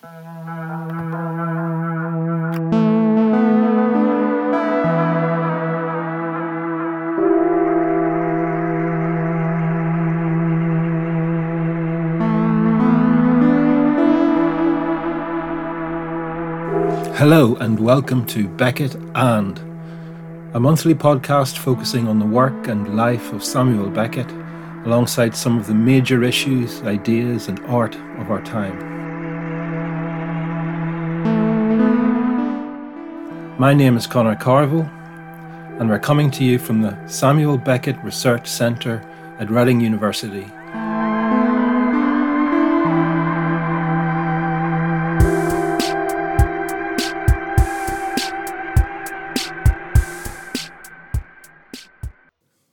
Hello, and welcome to Beckett and, a monthly podcast focusing on the work and life of Samuel Beckett, alongside some of the major issues, ideas, and art of our time. My name is Conor Carville, and we're coming to you from the Samuel Beckett Research Centre at Reading University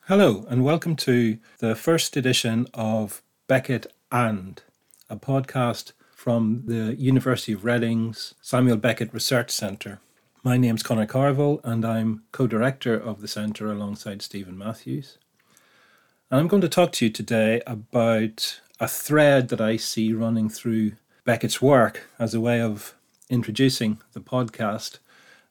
Hello, and welcome to the first edition of Beckett and, a podcast from the University of Reading's Samuel Beckett Research Centre. My name's Conor Carville, and I'm co director of the centre alongside Stephen Matthews. And I'm going to talk to you today about a thread that I see running through Beckett's work as a way of introducing the podcast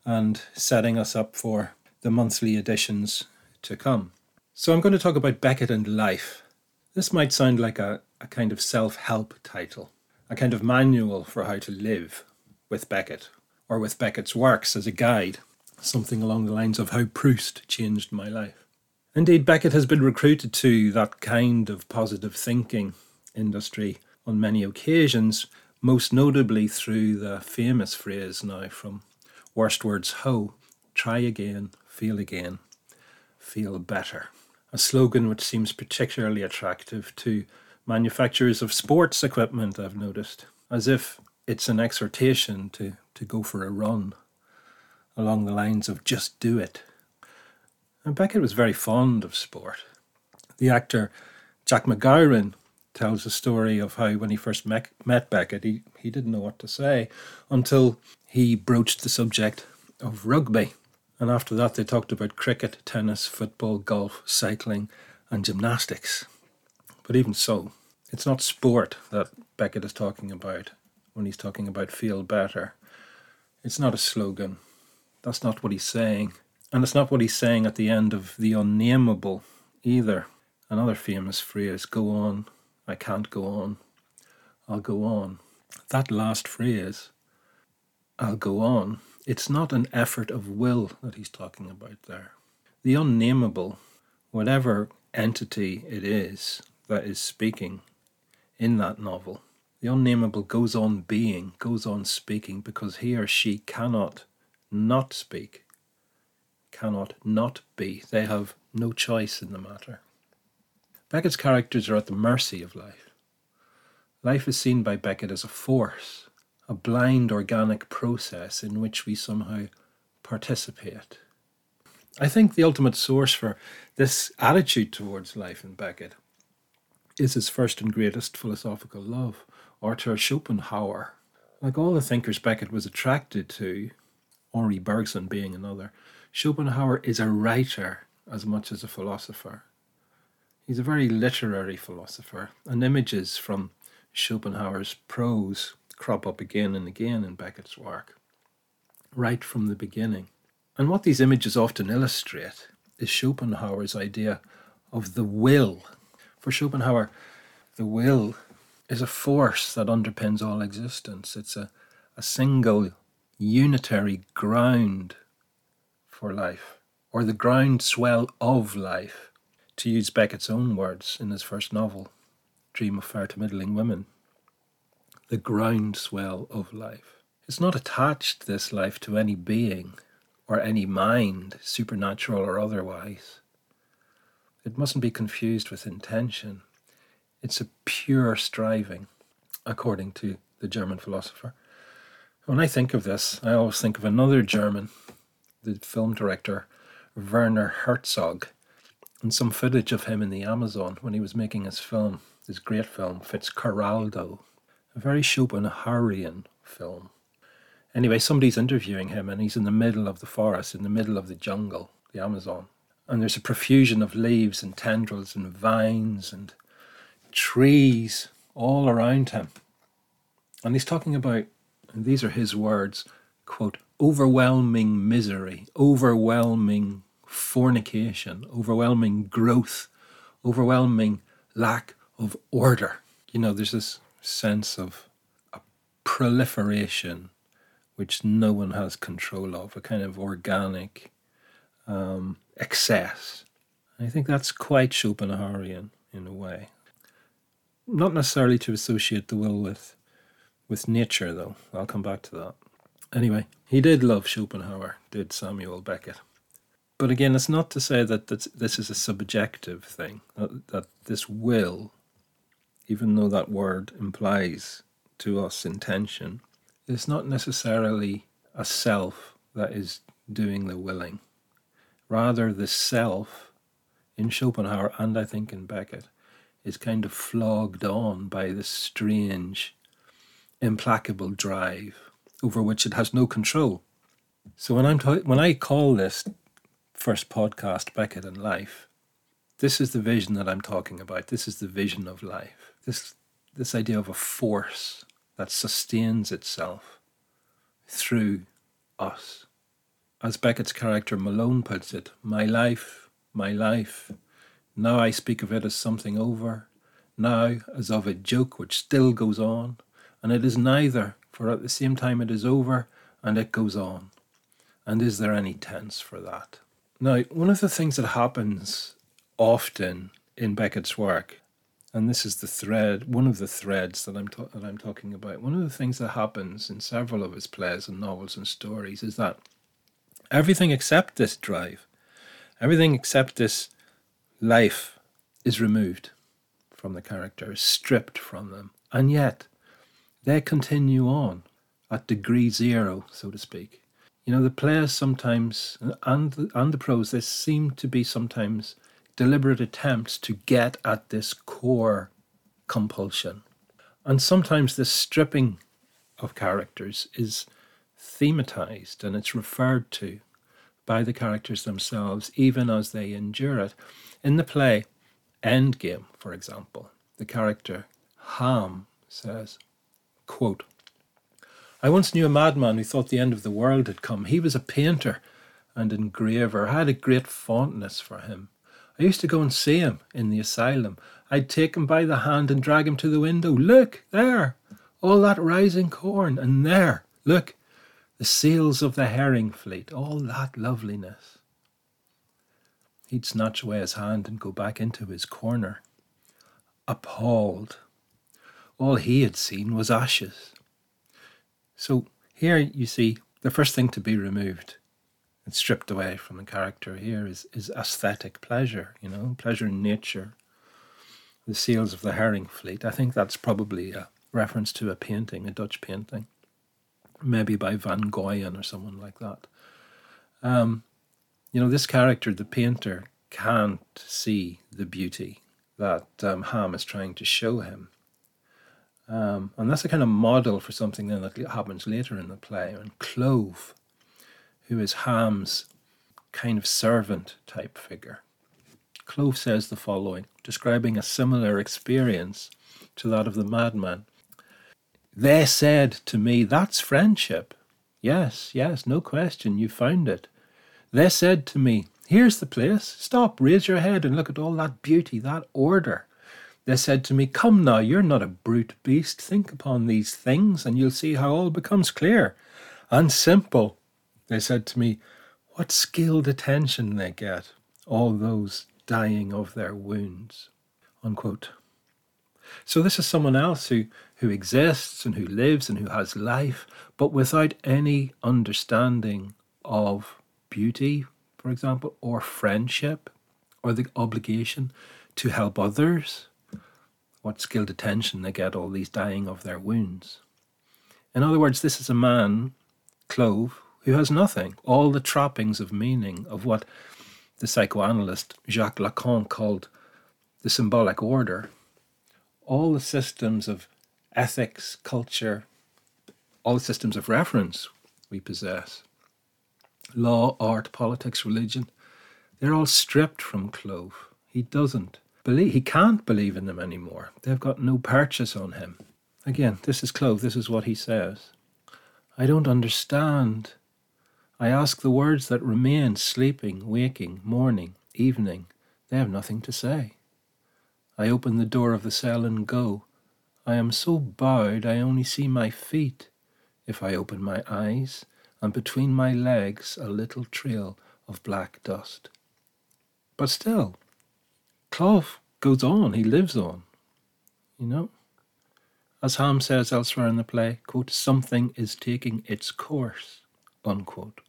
and setting us up for the monthly editions to come. So I'm going to talk about Beckett and life. This might sound like a, a kind of self help title, a kind of manual for how to live with Beckett, or with Beckett's works as a guide, something along the lines of how Proust changed my life. Indeed, Beckett has been recruited to that kind of positive thinking industry on many occasions, most notably through the famous phrase now from Worstward Ho try again, feel again, feel better a slogan which seems particularly attractive to manufacturers of sports equipment, I've noticed, as if it's an exhortation to, to go for a run along the lines of just do it. And Beckett was very fond of sport. The actor Jack McGowran tells a story of how when he first met, met Beckett, he, he didn't know what to say until he broached the subject of rugby. And after that, they talked about cricket, tennis, football, golf, cycling, and gymnastics. But even so, it's not sport that Beckett is talking about when he's talking about feel better. It's not a slogan. That's not what he's saying. And it's not what he's saying at the end of The Unnameable either. Another famous phrase go on, I can't go on, I'll go on. That last phrase, I'll go on, it's not an effort of will that he's talking about there. The unnameable, whatever entity it is that is speaking in that novel, the unnameable goes on being, goes on speaking because he or she cannot not speak, cannot not be. They have no choice in the matter. Beckett's characters are at the mercy of life. Life is seen by Beckett as a force, a blind organic process in which we somehow participate. I think the ultimate source for this attitude towards life in Beckett is his first and greatest philosophical love, Arthur Schopenhauer. Like all the thinkers Beckett was attracted to, Henri Bergson being another, Schopenhauer is a writer as much as a philosopher. He's a very literary philosopher, and images from Schopenhauer's prose crop up again and again in Beckett's work, right from the beginning. And what these images often illustrate is Schopenhauer's idea of the will. For Schopenhauer, the will is a force that underpins all existence. It's a, a single unitary ground for life, or the groundswell of life, to use Beckett's own words in his first novel, Dream of Fair to Middling Women the groundswell of life. It's not attached, this life, to any being or any mind, supernatural or otherwise. It mustn't be confused with intention. It's a pure striving, according to the German philosopher. When I think of this, I always think of another German, the film director Werner Herzog, and some footage of him in the Amazon when he was making his film, his great film, Fitzcarraldo a very Schopenhauerian film. Anyway, somebody's interviewing him, and he's in the middle of the forest, in the middle of the jungle, the Amazon. And there's a profusion of leaves and tendrils and vines and trees all around him. And he's talking about and these are his words, quote, overwhelming misery, overwhelming fornication, overwhelming growth, overwhelming lack of order. You know, there's this sense of a proliferation which no one has control of, a kind of organic um, excess. I think that's quite Schopenhauerian in a way. Not necessarily to associate the will with with nature, though. I'll come back to that. Anyway, he did love Schopenhauer, did Samuel Beckett. But again, it's not to say that this is a subjective thing, that, that this will, even though that word implies to us intention, is not necessarily a self that is doing the willing. Rather, the self in Schopenhauer and I think in Beckett is kind of flogged on by this strange, implacable drive over which it has no control. So when I'm ta- when I call this first podcast Beckett and Life, this is the vision that I'm talking about. This is the vision of life. This this idea of a force that sustains itself through us. As Beckett's character Malone puts it, my life, my life, now I speak of it as something over, now as of a joke which still goes on, and it is neither, for at the same time it is over and it goes on. And is there any tense for that? Now, one of the things that happens often in Beckett's work and this is the thread, one of the threads that I'm ta- that I'm talking about. One of the things that happens in several of his plays and novels and stories is that everything except this drive, everything except this life, is removed from the characters, stripped from them, and yet they continue on at degree zero, so to speak. You know, the players sometimes and and the prose they seem to be sometimes deliberate attempts to get at this core compulsion. And sometimes this stripping of characters is thematized and it's referred to by the characters themselves, even as they endure it. In the play Endgame, for example, the character Ham says, quote, I once knew a madman who thought the end of the world had come. He was a painter and engraver. I had a great fondness for him. I used to go and see him in the asylum. I'd take him by the hand and drag him to the window. Look, there, all that rising corn, and there, look, the sails of the herring fleet, all that loveliness. He'd snatch away his hand and go back into his corner, appalled. All he had seen was ashes. So here you see the first thing to be removed and stripped away from the character here is, is aesthetic pleasure, you know, pleasure in nature. The seals of the herring fleet. I think that's probably a reference to a painting, a Dutch painting, maybe by Van Goyen or someone like that. Um, you know, this character, the painter, can't see the beauty that um, Ham is trying to show him. Um, and that's a kind of model for something then that happens later in the play. And Clov, who is Ham's kind of servant type figure. Clov says the following, describing a similar experience to that of the madman. They said to me, That's friendship. Yes, yes, no question, you found it. They said to me, Here's the place. Stop, raise your head and look at all that beauty, that order. They said to me, Come now, you're not a brute beast. Think upon these things, and you'll see how all becomes clear and simple. They said to me, What skilled attention they get, all those dying of their wounds. Unquote. So this is someone else who, who exists and who lives and who has life, but without any understanding of beauty, for example, or friendship, or the obligation to help others. What skilled attention they get, all these dying of their wounds. In other words, this is a man, Clov, who has nothing, all the trappings of meaning of what the psychoanalyst Jacques Lacan called the symbolic order, all the systems of ethics, culture, all the systems of reference we possess, law, art, politics, religion, they're all stripped from Clov. He doesn't believe, he can't believe in them anymore. They've got no purchase on him. Again, this is Clov, this is what he says. I don't understand. I ask the words that remain sleeping, waking, morning, evening. They have nothing to say. I open the door of the cell and go. I am so bowed I only see my feet. If I open my eyes, and between my legs a little trail of black dust. But still, Clov goes on, he lives on. You know? As Ham says elsewhere in the play, quote, something is taking its course, unquote.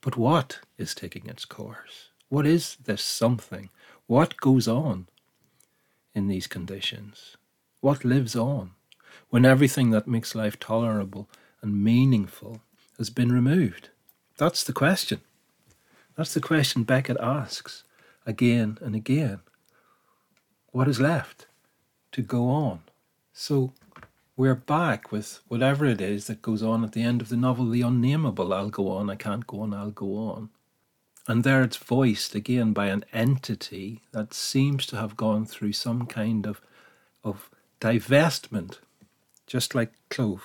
But what is taking its course? What is this something? What goes on in these conditions? What lives on when everything that makes life tolerable and meaningful has been removed? That's the question. That's the question Beckett asks again and again. What is left to go on? So we're back with whatever it is that goes on at the end of the novel, the unnameable. I'll go on, I can't go on, I'll go on. And there it's voiced again by an entity that seems to have gone through some kind of, of divestment, just like Clov.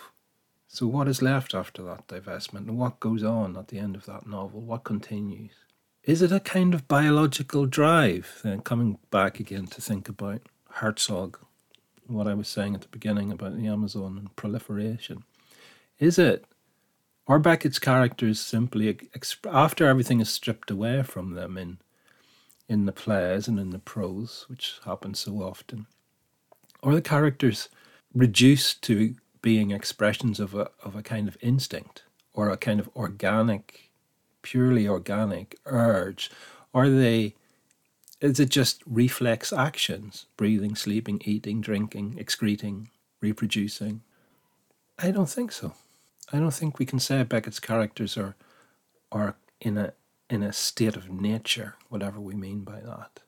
So, what is left after that divestment, and what goes on at the end of that novel? What continues? Is it a kind of biological drive? Then, coming back again to think about Herzog, what I was saying at the beginning about the Amazon and proliferation. Is it? Or Beckett's characters simply, after everything is stripped away from them in, in the plays and in the prose, which happens so often, or the characters reduced to being expressions of a, of a kind of instinct or a kind of organic, purely organic urge? Are they, is it just reflex actions, breathing, sleeping, eating, drinking, excreting, reproducing? I don't think so. I don't think we can say Beckett's characters are, are in a in a state of nature, whatever we mean by that.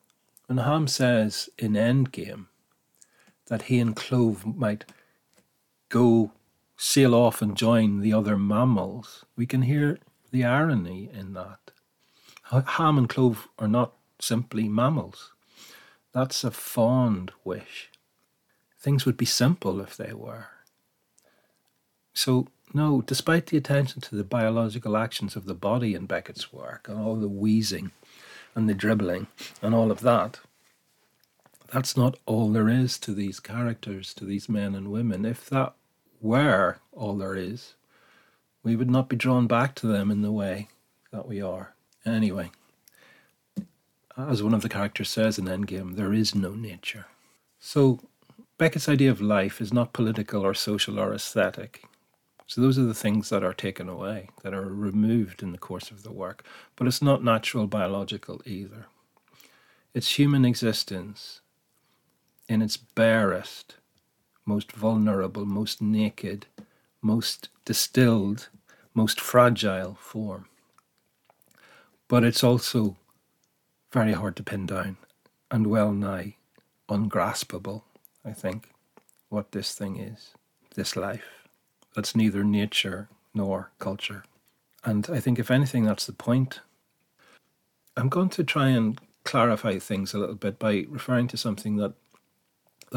When Ham says in Endgame that he and Clov might go sail off and join the other mammals, we can hear the irony in that. Ham and Clov are not simply mammals. That's a fond wish. Things would be simple if they were. So, no, despite the attention to the biological actions of the body in Beckett's work, and all the wheezing and the dribbling and all of that, that's not all there is to these characters, to these men and women. If that were all there is, we would not be drawn back to them in the way that we are. Anyway, as one of the characters says in Endgame, there is no nature. So, Beckett's idea of life is not political or social or aesthetic. So, those are the things that are taken away, that are removed in the course of the work. But it's not natural biological either. It's human existence in its barest, most vulnerable, most naked, most distilled, most fragile form. But it's also very hard to pin down and well nigh ungraspable, I think, what this thing is, this life. That's neither nature nor culture. And I think, if anything, that's the point. I'm going to try and clarify things a little bit by referring to something that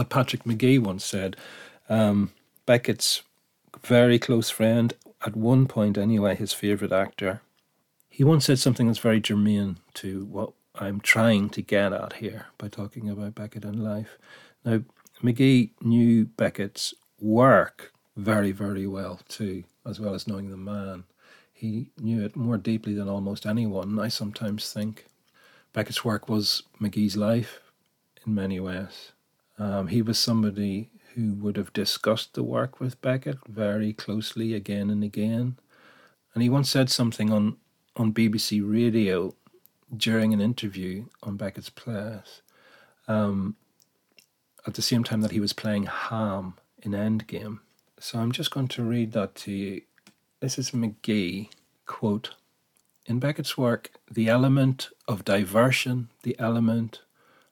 Patrick Magee once said. Um, Beckett's very close friend, at one point anyway, his favourite actor. He once said something that's very germane to what I'm trying to get at here by talking about Beckett and life. Now, Magee knew Beckett's work very, very well too, as well as knowing the man. He knew it more deeply than almost anyone, I sometimes think. Beckett's work was Magee's life in many ways. Um, he was somebody who would have discussed the work with Beckett very closely again and again. And he once said something on, on BBC Radio during an interview on Beckett's plays um, at the same time that he was playing Ham in Endgame. So I'm just going to read that to you. This is Magee, quote, in Beckett's work, the element of diversion, the element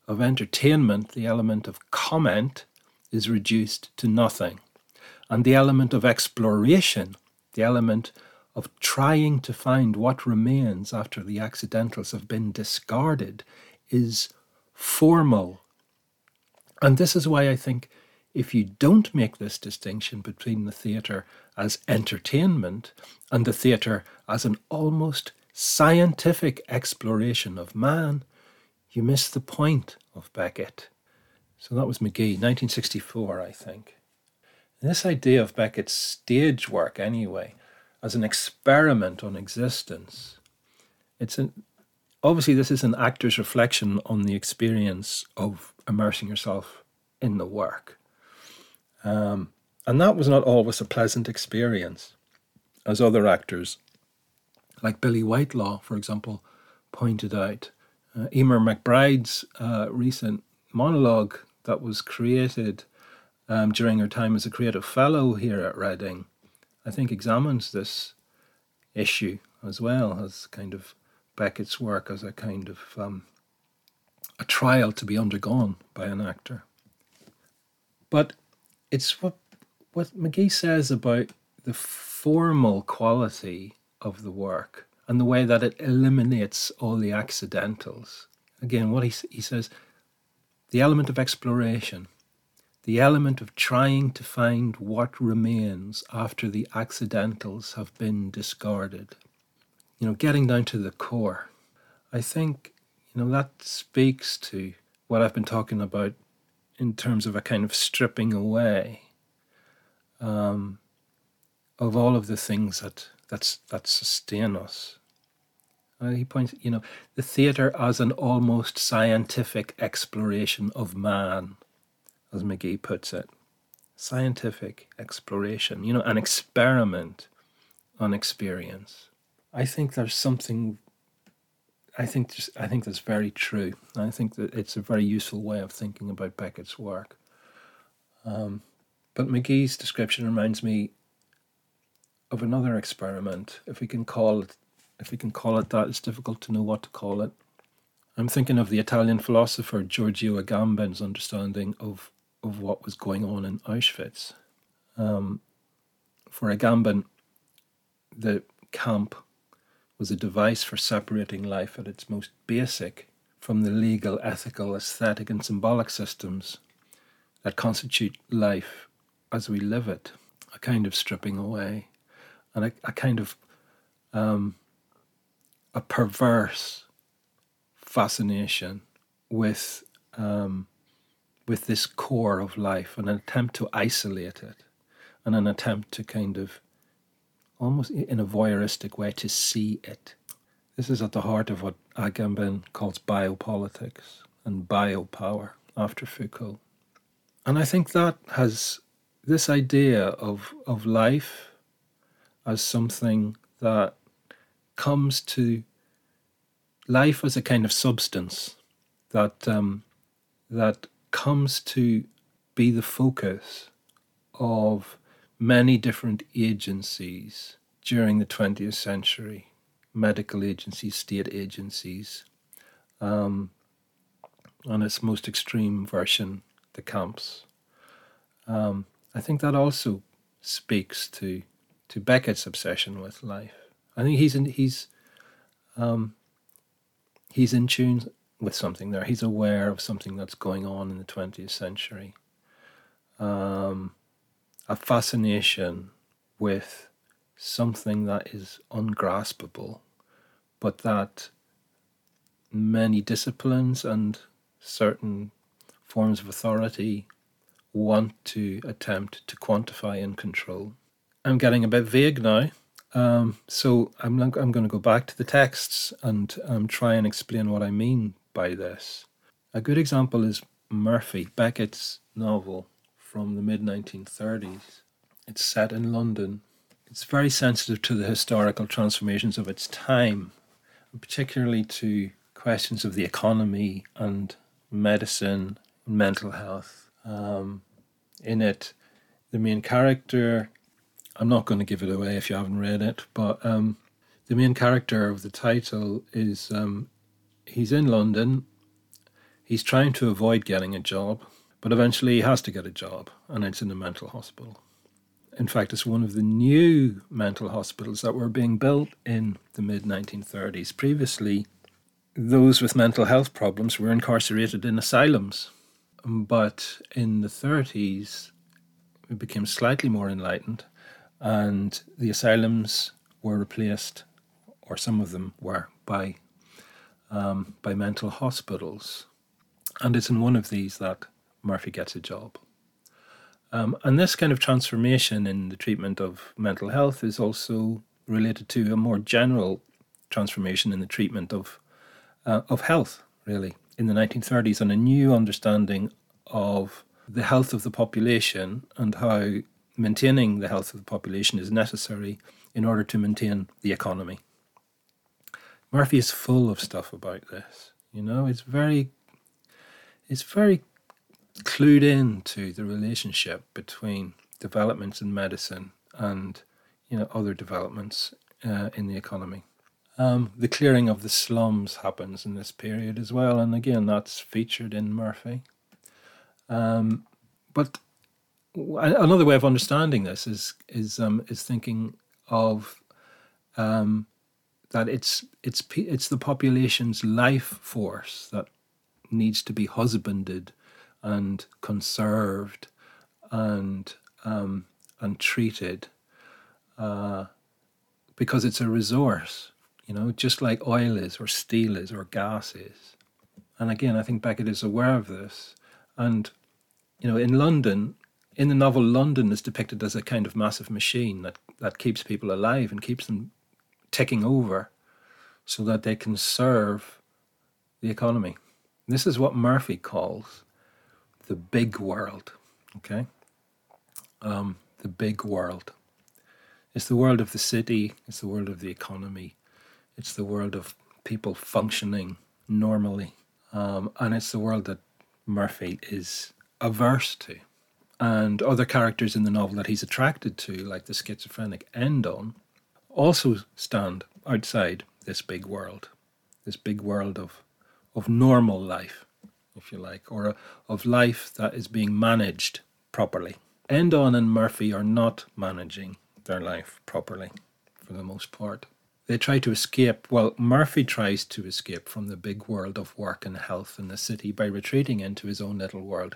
of entertainment, the element of comment is reduced to nothing. And the element of exploration, the element of trying to find what remains after the accidentals have been discarded, is formal. And this is why I think if you don't make this distinction between the theatre as entertainment and the theatre as an almost scientific exploration of man, you miss the point of Beckett. So that was Magee, 1964, I think. This idea of Beckett's stage work, anyway, as an experiment on existence, it's an obviously this is an actor's reflection on the experience of immersing yourself in the work. Um, and that was not always a pleasant experience, as other actors, like Billie Whitelaw, for example, pointed out. Uh, Eimear McBride's uh, recent monologue that was created um, during her time as a creative fellow here at Reading, I think examines this issue as well as kind of Beckett's work as a kind of um, a trial to be undergone by an actor. But it's what what Magee says about the formal quality of the work and the way that it eliminates all the accidentals. Again, what he, he says the element of exploration, the element of trying to find what remains after the accidentals have been discarded you know, getting down to the core. I think, you know, that speaks to what I've been talking about in terms of a kind of stripping away um, of all of the things that that's that sustain us. Uh, he points, you know, the theatre as an almost scientific exploration of man, as Magee puts it. Scientific exploration, you know, an experiment on experience. I think there's something. I think just, I think that's very true. I think that it's a very useful way of thinking about Beckett's work. Um, but Magee's description reminds me of another experiment, if we can call it, if we can call it that. It's difficult to know what to call it. I'm thinking of the Italian philosopher Giorgio Agamben's understanding of of what was going on in Auschwitz. Um, for Agamben, the camp was a device for separating life at its most basic from the legal, ethical, aesthetic, and symbolic systems that constitute life as we live it, a kind of stripping away, and a, a kind of um, a perverse fascination with um, with this core of life, and an attempt to isolate it, and an attempt to kind of almost in a voyeuristic way, to see it. This is at the heart of what Agamben calls biopolitics and biopower after Foucault. And I think that has this idea of, of life as something that comes to life as a kind of substance that um, that comes to be the focus of many different agencies during the 20th century medical agencies, state agencies, um, on its most extreme version, the camps. Um, I think that also speaks to to Beckett's obsession with life. I think he's in, he's um, he's in tune with something there. He's aware of something that's going on in the 20th century. Um, a fascination with something that is ungraspable, but that many disciplines and certain forms of authority want to attempt to quantify and control. I'm getting a bit vague now, um, so I'm, I'm going to go back to the texts and um, try and explain what I mean by this. A good example is Murphy, Beckett's novel from the mid 1930s. It's set in London. It's very sensitive to the historical transformations of its time, particularly to questions of the economy and medicine and mental health. Um, in it, the main character, I'm not going to give it away if you haven't read it, but um, the main character of the title is um, he's in London. He's trying to avoid getting a job but eventually he has to get a job, and it's in a mental hospital. In fact, it's one of the new mental hospitals that were being built in the mid 1930s. Previously, those with mental health problems were incarcerated in asylums. but in the 30s, we became slightly more enlightened, and the asylums were replaced, or some of them were, by um, by mental hospitals, and it's in one of these that Murphy gets a job. Um, and this kind of transformation in the treatment of mental health is also related to a more general transformation in the treatment of uh, of health, really, in the 1930s, and a new understanding of the health of the population and how maintaining the health of the population is necessary in order to maintain the economy. Murphy is full of stuff about this. You know, it's very, it's very clued in to the relationship between developments in medicine and you know other developments uh, in the economy. Um, the clearing of the slums happens in this period as well, and again that's featured in Murphy. Um, but another way of understanding this is is um, is thinking of um, that it's it's it's the population's life force that needs to be husbanded and conserved and um, and treated uh, because it's a resource, you know, just like oil is or steel is or gas is. And again, I think Beckett is aware of this. And you know, in London, in the novel, London is depicted as a kind of massive machine that, that keeps people alive and keeps them ticking over so that they can serve the economy. This is what Murphy calls the big world. Okay? Um, the big world. It's the world of the city, it's the world of the economy, it's the world of people functioning normally. Um, and it's the world that Murphy is averse to. And other characters in the novel that he's attracted to, like the schizophrenic Endon, also stand outside this big world, this big world of, of normal life, if you like, or of life that is being managed properly. Endon and Murphy are not managing their life properly for the most part. They try to escape. Well, Murphy tries to escape from the big world of work and health in the city by retreating into his own little world.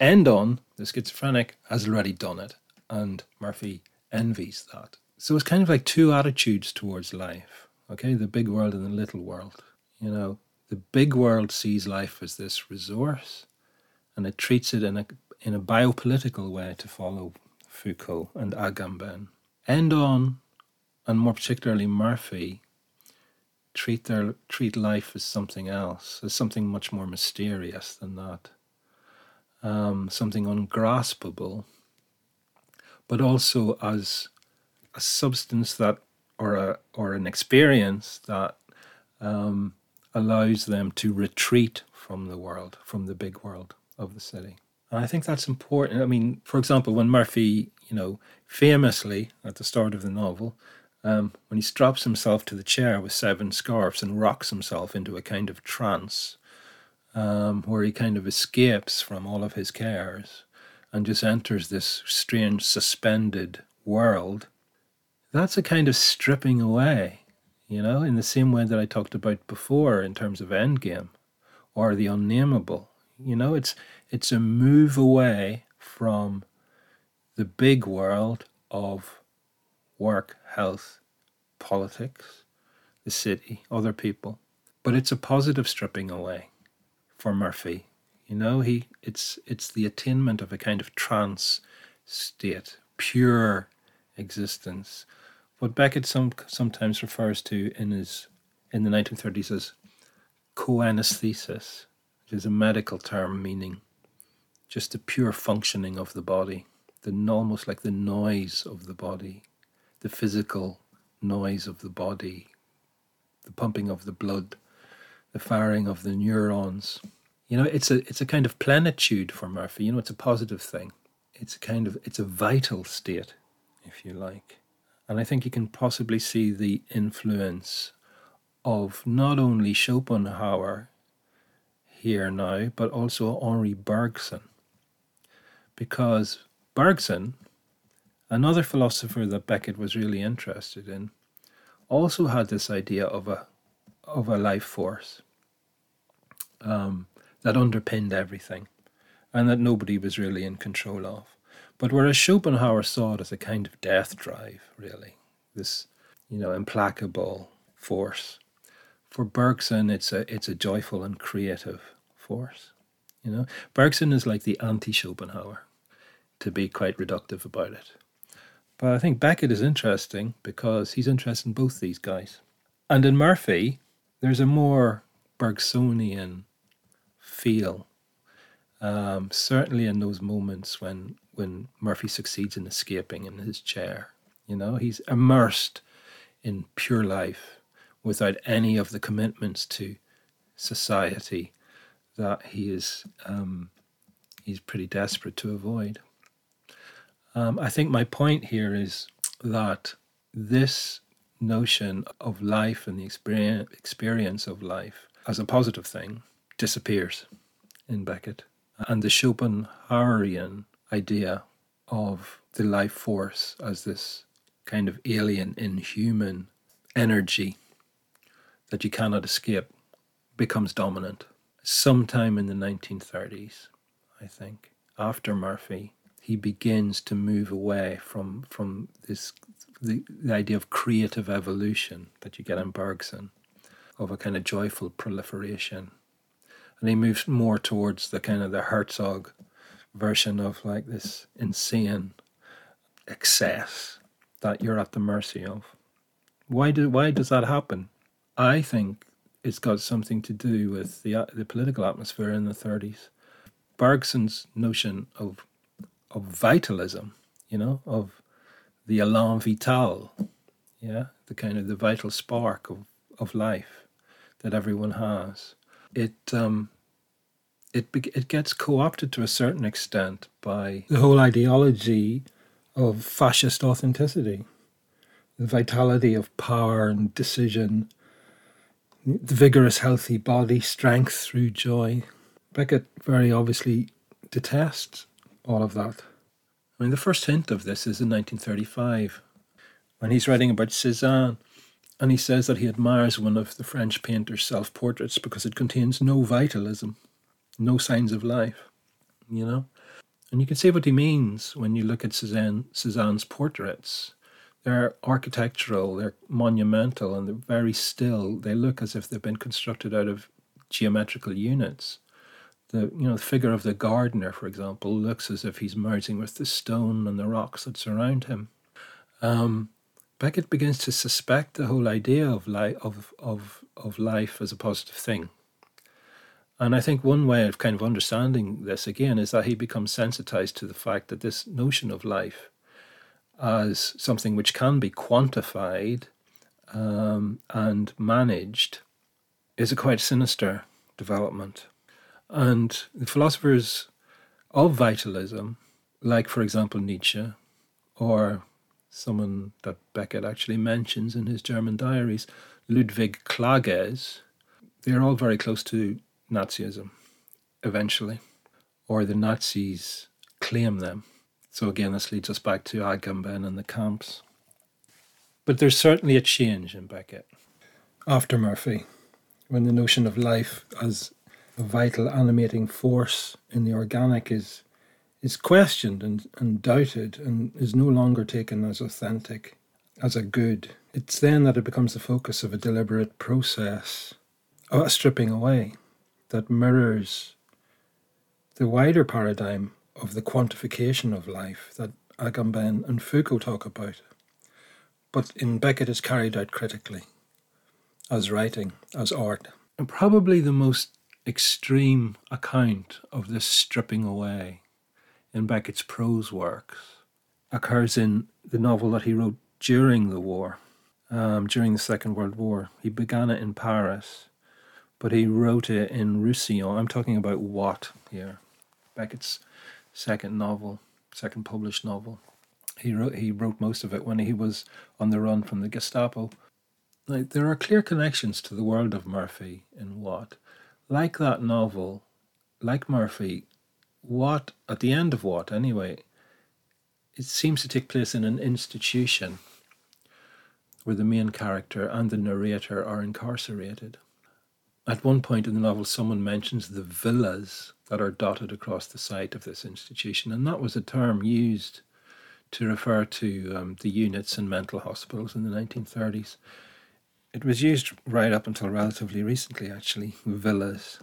Endon, the schizophrenic, has already done it, and Murphy envies that. So it's kind of like two attitudes towards life, okay? The big world and the little world. You know, the big world sees life as this resource, and it treats it in a in a biopolitical way, to follow Foucault and Agamben. Endon, and more particularly Murphy, treat their treat life as something else, as something much more mysterious than that um, something ungraspable, but also as a substance that, or a or an experience that um, allows them to retreat from the world, from the big world of the city. And I think that's important. I mean, for example, when Murphy, you know, famously at the start of the novel, um, when he straps himself to the chair with seven scarves and rocks himself into a kind of trance, um, where he kind of escapes from all of his cares and just enters this strange suspended world, that's a kind of stripping away, you know, in the same way that I talked about before in terms of Endgame or the unnameable. You know, it's it's a move away from the big world of work, health, politics, the city, other people. But it's a positive stripping away for Murphy. You know, he it's it's the attainment of a kind of trance state, pure existence. What Beckett some, sometimes refers to in his in the 1930s as coenaesthesis, which is a medical term meaning just the pure functioning of the body, the almost like the noise of the body, the physical noise of the body, the pumping of the blood, the firing of the neurons. You know, it's a it's a kind of plenitude for Murphy. You know, it's a positive thing. It's a kind of it's a vital state, if you like. And I think you can possibly see the influence of not only Schopenhauer here now, but also Henri Bergson. Because Bergson, another philosopher that Beckett was really interested in, also had this idea of a of a life force um, that underpinned everything. and that nobody was really in control of. But whereas Schopenhauer saw it as a kind of death drive, really, this you know implacable force. For Bergson, it's a it's a joyful and creative force. You know, Bergson is like the anti-Schopenhauer, to be quite reductive about it. But I think Beckett is interesting because he's interested in both these guys. And in Murphy, there's a more Bergsonian feel. Um, certainly in those moments when when Murphy succeeds in escaping in his chair. You know, he's immersed in pure life without any of the commitments to society that he is um, he's pretty desperate to avoid. Um, I think my point here is that this notion of life and the experience, experience of life as a positive thing disappears in Beckett. And the Schopenhauerian idea of the life force as this kind of alien, inhuman energy that you cannot escape becomes dominant. Sometime in the 1930s, I think, after Murphy, he begins to move away from from this the, the idea of creative evolution that you get in Bergson, of a kind of joyful proliferation. And he moves more towards the kind of the Herzog version of like this insane excess that you're at the mercy of. Why do why does that happen? I think it's got something to do with the the political atmosphere in the 30s. Bergson's notion of of vitalism, you know, of the elan vital, yeah, the kind of the vital spark of, of life that everyone has. It um, it it gets co-opted to a certain extent by the whole ideology of fascist authenticity, the vitality of power and decision, the vigorous, healthy body, strength through joy. Beckett very obviously detests all of that. I mean, the first hint of this is in 1935 when he's writing about Cézanne and he says that he admires one of the French painter's self portraits because it contains no vitalism, no signs of life, you know? And you can see what he means when you look at Cézanne, Cézanne's portraits. They're architectural, they're monumental, and they're very still. They look as if they've been constructed out of geometrical units the you know the figure of the gardener, for example, looks as if he's merging with the stone and the rocks that surround him. Um, Beckett begins to suspect the whole idea of life of, of of life as a positive thing. And I think one way of kind of understanding this again is that he becomes sensitized to the fact that this notion of life as something which can be quantified um, and managed is a quite sinister development. And the philosophers of vitalism, like, for example, Nietzsche, or someone that Beckett actually mentions in his German diaries, Ludwig Klages, they're all very close to Nazism eventually, or the Nazis claim them. So again, this leads us back to Agamben and the camps. But there's certainly a change in Beckett after Murphy, when the notion of life as vital animating force in the organic is is questioned and, and doubted and is no longer taken as authentic, as a good. It's then that it becomes the focus of a deliberate process, a stripping away that mirrors the wider paradigm of the quantification of life that Agamben and Foucault talk about. But in Beckett is carried out critically, as writing, as art. And probably the most extreme account of this stripping away in Beckett's prose works occurs in the novel that he wrote during the war, um, during the Second World War. He began it in Paris, but he wrote it in Roussillon. I'm talking about Watt here, Beckett's second novel, second published novel. He wrote he wrote most of it when he was on the run from the Gestapo. Like, there are clear connections to the world of Murphy in Watt like that novel, like Murphy, Watt, at the end of Watt anyway, it seems to take place in an institution where the main character and the narrator are incarcerated. At one point in the novel, someone mentions the villas that are dotted across the site of this institution, and that was a term used to refer to um, the units in mental hospitals in the 1930s. It was used right up until relatively recently, actually, villas.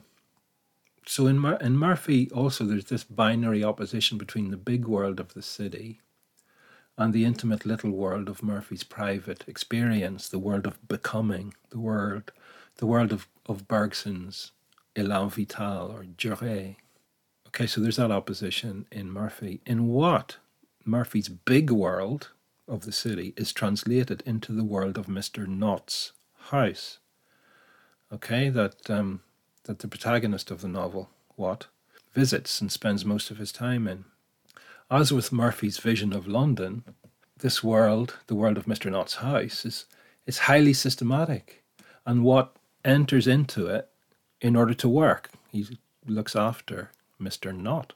So in, Mur- in Murphy, also, there's this binary opposition between the big world of the city and the intimate little world of Murphy's private experience, the world of becoming, the world, the world of, of Bergson's Elan Vital or Durée. Okay, so there's that opposition in Murphy. In Watt Murphy's big world of the city is translated into the world of Mr. Nott's house. Okay, that um, that the protagonist of the novel, Watt, visits and spends most of his time in. As with Murphy's vision of London, this world, the world of Mr. Nott's house, is, is highly systematic. And Watt enters into it in order to work. He looks after Mr. Nott.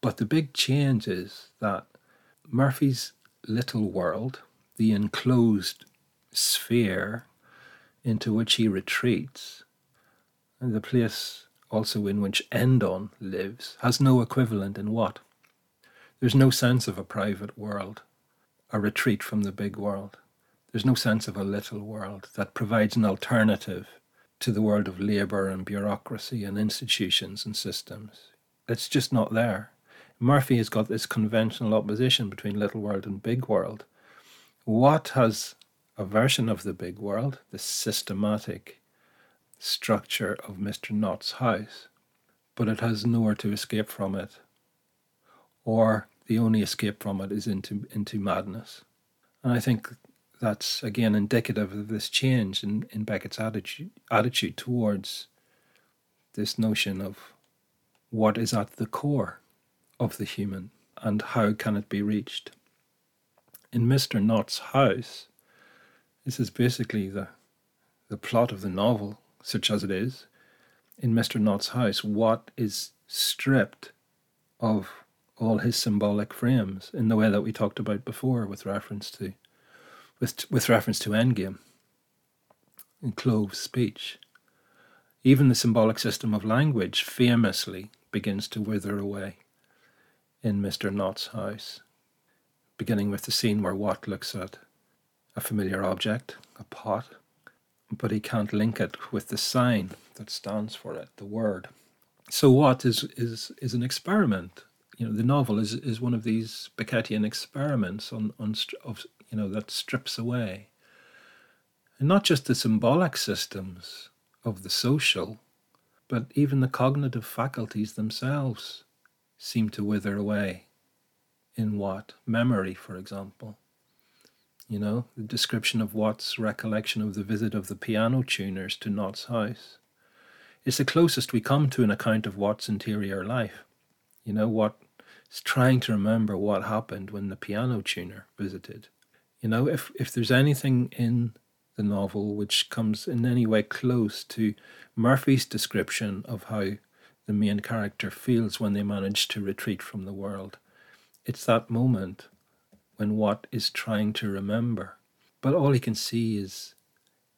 But the big change is that Murphy's little world, the enclosed sphere into which he retreats, and the place also in which Endon lives, has no equivalent in Watt? There's no sense of a private world, a retreat from the big world. There's no sense of a little world that provides an alternative to the world of labour and bureaucracy and institutions and systems. It's just not there. Murphy has got this conventional opposition between little world and big world. Watt has a version of the big world, the systematic structure of Mr. Nott's house, but it has nowhere to escape from it or the only escape from it is into into madness. And I think that's again indicative of this change in, in Beckett's attitude attitude towards this notion of what is at the core of the human and how can it be reached. In Mr. Nott's house, this is basically the the plot of the novel, such as it is. In Mr. Nott's house, Watt is stripped of all his symbolic frames in the way that we talked about before with reference to with with reference to Endgame in Clov's speech. Even the symbolic system of language famously begins to wither away in Mr. Nott's house, beginning with the scene where Watt looks at a familiar object, a pot, but he can't link it with the sign that stands for it, the word. So Watt is is is an experiment you know, the novel is is one of these Beckettian experiments on on of you know that strips away, and not just the symbolic systems of the social, but even the cognitive faculties themselves seem to wither away. In Watt memory, for example. You know, the description of Watt's recollection of the visit of the piano tuners to Nott's house is the closest we come to an account of Watt's interior life. You know, Watt trying to remember what happened when the piano tuner visited. You know, if, if there's anything in the novel which comes in any way close to Murphy's description of how the main character feels when they manage to retreat from the world, it's that moment when Watt is trying to remember, but all he can see is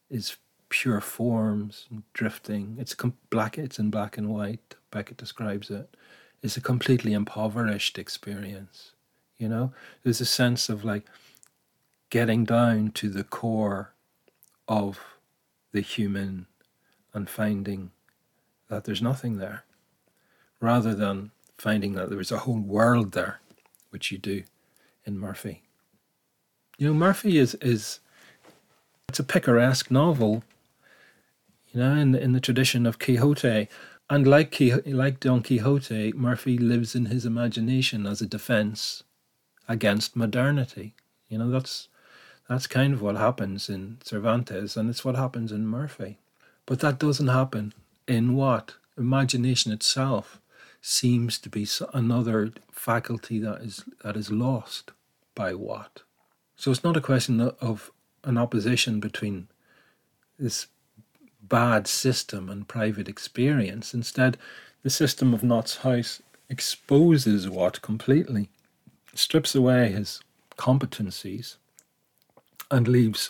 is pure forms drifting. It's black. It's in black and white. Beckett describes it. it is a completely impoverished experience. You know, there's a sense of like getting down to the core of the human and finding that there's nothing there, rather than finding that there is a whole world there, which you do in Murphy. You know, Murphy is is it's a picaresque novel, you know, in the, in the tradition of Quixote, and like like Don Quixote, Murphy lives in his imagination as a defense against modernity. You know, that's that's kind of Watt happens in Cervantes, and it's what happens in Murphy. But that doesn't happen in what imagination itself seems to be another faculty that is that is lost by Watt. So it's not a question of an opposition between this bad system and private experience. Instead, the system of Nott's house exposes Watt completely, strips away his competencies, and leaves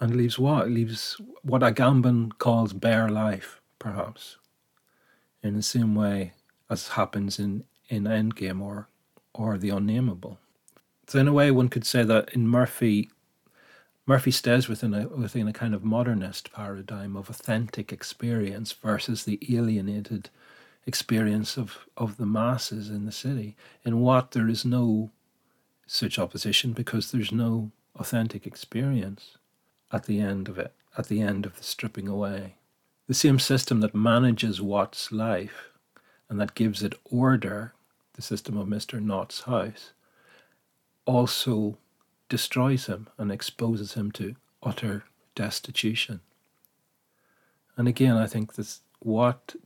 and leaves what? Leaves what Agamben calls bare life, perhaps, in the same way as happens in, in Endgame or, or The Unnameable. So, in a way, one could say that in Murphy, Murphy stays within a, within a kind of modernist paradigm of authentic experience versus the alienated experience of, of the masses in the city, in Watt there is no such opposition because there's no authentic experience at the end of it, at the end of the stripping away. The same system that manages Watt's life and that gives it order, the system of Mr. Nott's house, also destroys him and exposes him to utter destitution. And again, I think this what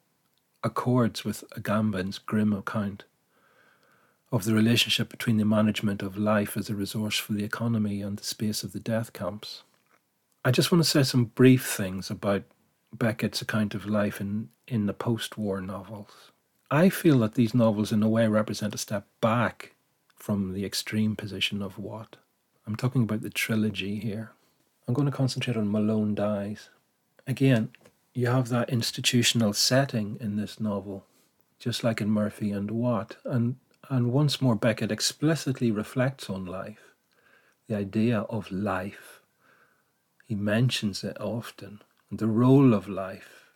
accords with Agamben's grim account of the relationship between the management of life as a resource for the economy and the space of the death camps. I just want to say some brief things about Beckett's account of life in, in the post war novels. I feel that these novels, in a way, represent a step back from the extreme position of Watt. I'm talking about the trilogy here. I'm going to concentrate on Malone Dies. Again, you have that institutional setting in this novel, just like in Murphy and Watt, and and once more, Beckett explicitly reflects on life, the idea of life. He mentions it often, the role of life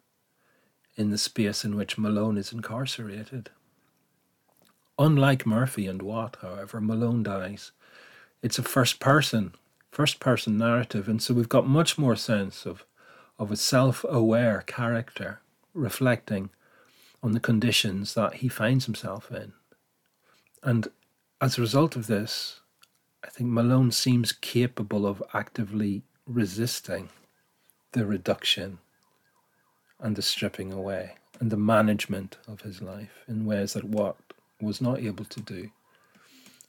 in the space in which Malone is incarcerated. Unlike Murphy and Watt, however, Malone dies. It's a first person, first person narrative, and so we've got much more sense of, of a self aware character reflecting on the conditions that he finds himself in. And as a result of this, I think Malone seems capable of actively resisting the reduction and the stripping away and the management of his life in ways that Watt was not able to do.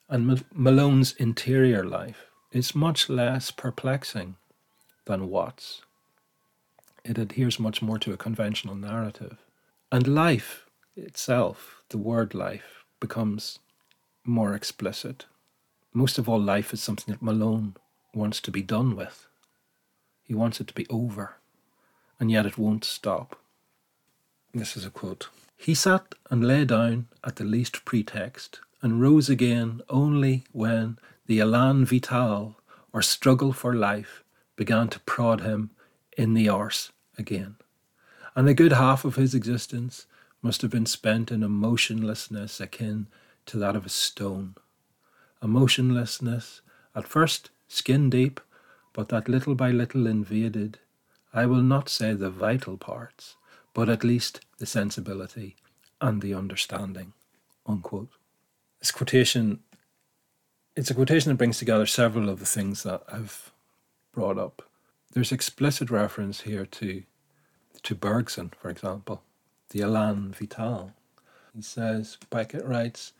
And Malone's interior life is much less perplexing than Watt's. It adheres much more to a conventional narrative. And life itself, the word life, becomes more explicit. Most of all, life is something that Malone wants to be done with. He wants it to be over, and yet it won't stop. This is a quote. He sat and lay down at the least pretext, and rose again only when the elan vital, or struggle for life, began to prod him in the arse again. And a good half of his existence must have been spent in a motionlessness akin to that of a stone. A motionlessness, at first skin deep, but that little by little invaded, I will not say the vital parts, but at least the sensibility and the understanding. Unquote. This quotation, it's a quotation that brings together several of the things that I've brought up. There's explicit reference here to, to Bergson, for example, the Elan Vital. He says, Beckett writes,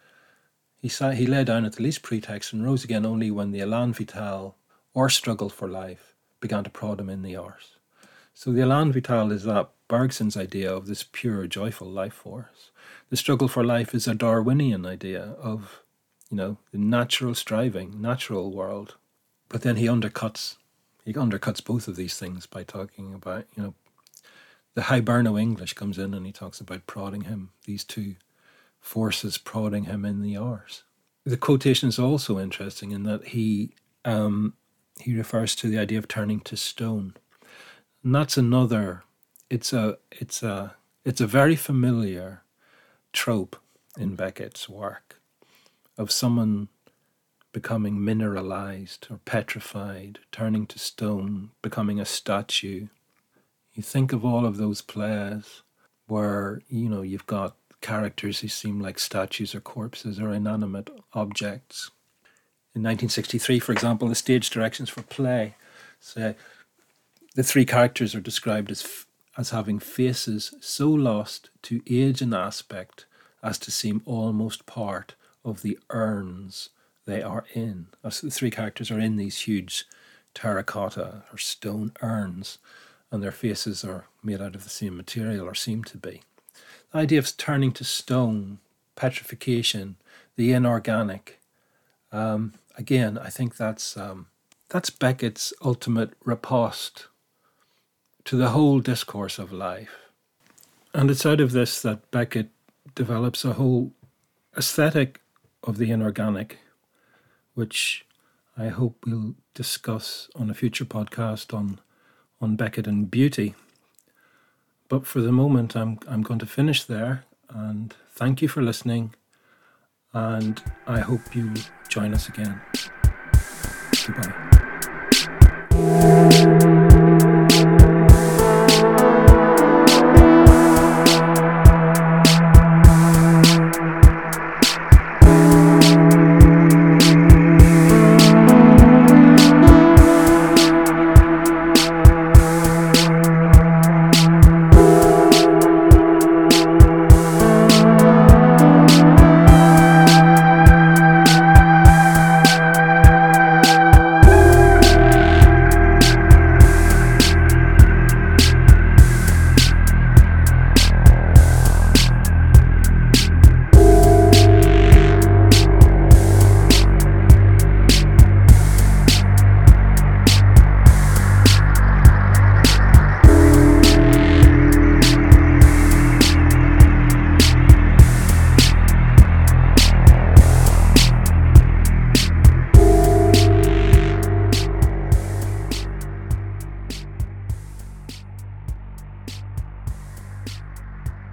he, sat, he lay down at the least pretext and rose again only when the elan vital, or struggle for life, began to prod him in the arse. So the elan vital is that Bergson's idea of this pure, joyful life force. The struggle for life is a Darwinian idea of, you know, the natural striving, natural world. But then he undercuts, he undercuts both of these things by talking about, you know, the Hiberno English comes in and he talks about prodding him, these two forces prodding him in the arse. The quotation is also interesting in that he um, he refers to the idea of turning to stone, and that's another. It's a it's a it's a very familiar trope in Beckett's work of someone becoming mineralized or petrified, turning to stone, becoming a statue. You think of all of those plays where you know you've got characters who seem like statues or corpses or inanimate objects. In 1963, for example, the stage directions for play say the three characters are described as, as having faces so lost to age and aspect as to seem almost part of the urns they are in. As the three characters are in these huge terracotta or stone urns, and their faces are made out of the same material or seem to be. The idea of turning to stone, petrification, the inorganic. Um, again, I think that's um, That's Beckett's ultimate riposte to the whole discourse of life. And it's out of this that Beckett develops a whole aesthetic of the inorganic, which I hope we'll discuss on a future podcast on, on Beckett and beauty. But for the moment, I'm, I'm going to finish there and thank you for listening. And I hope you join us again. Goodbye.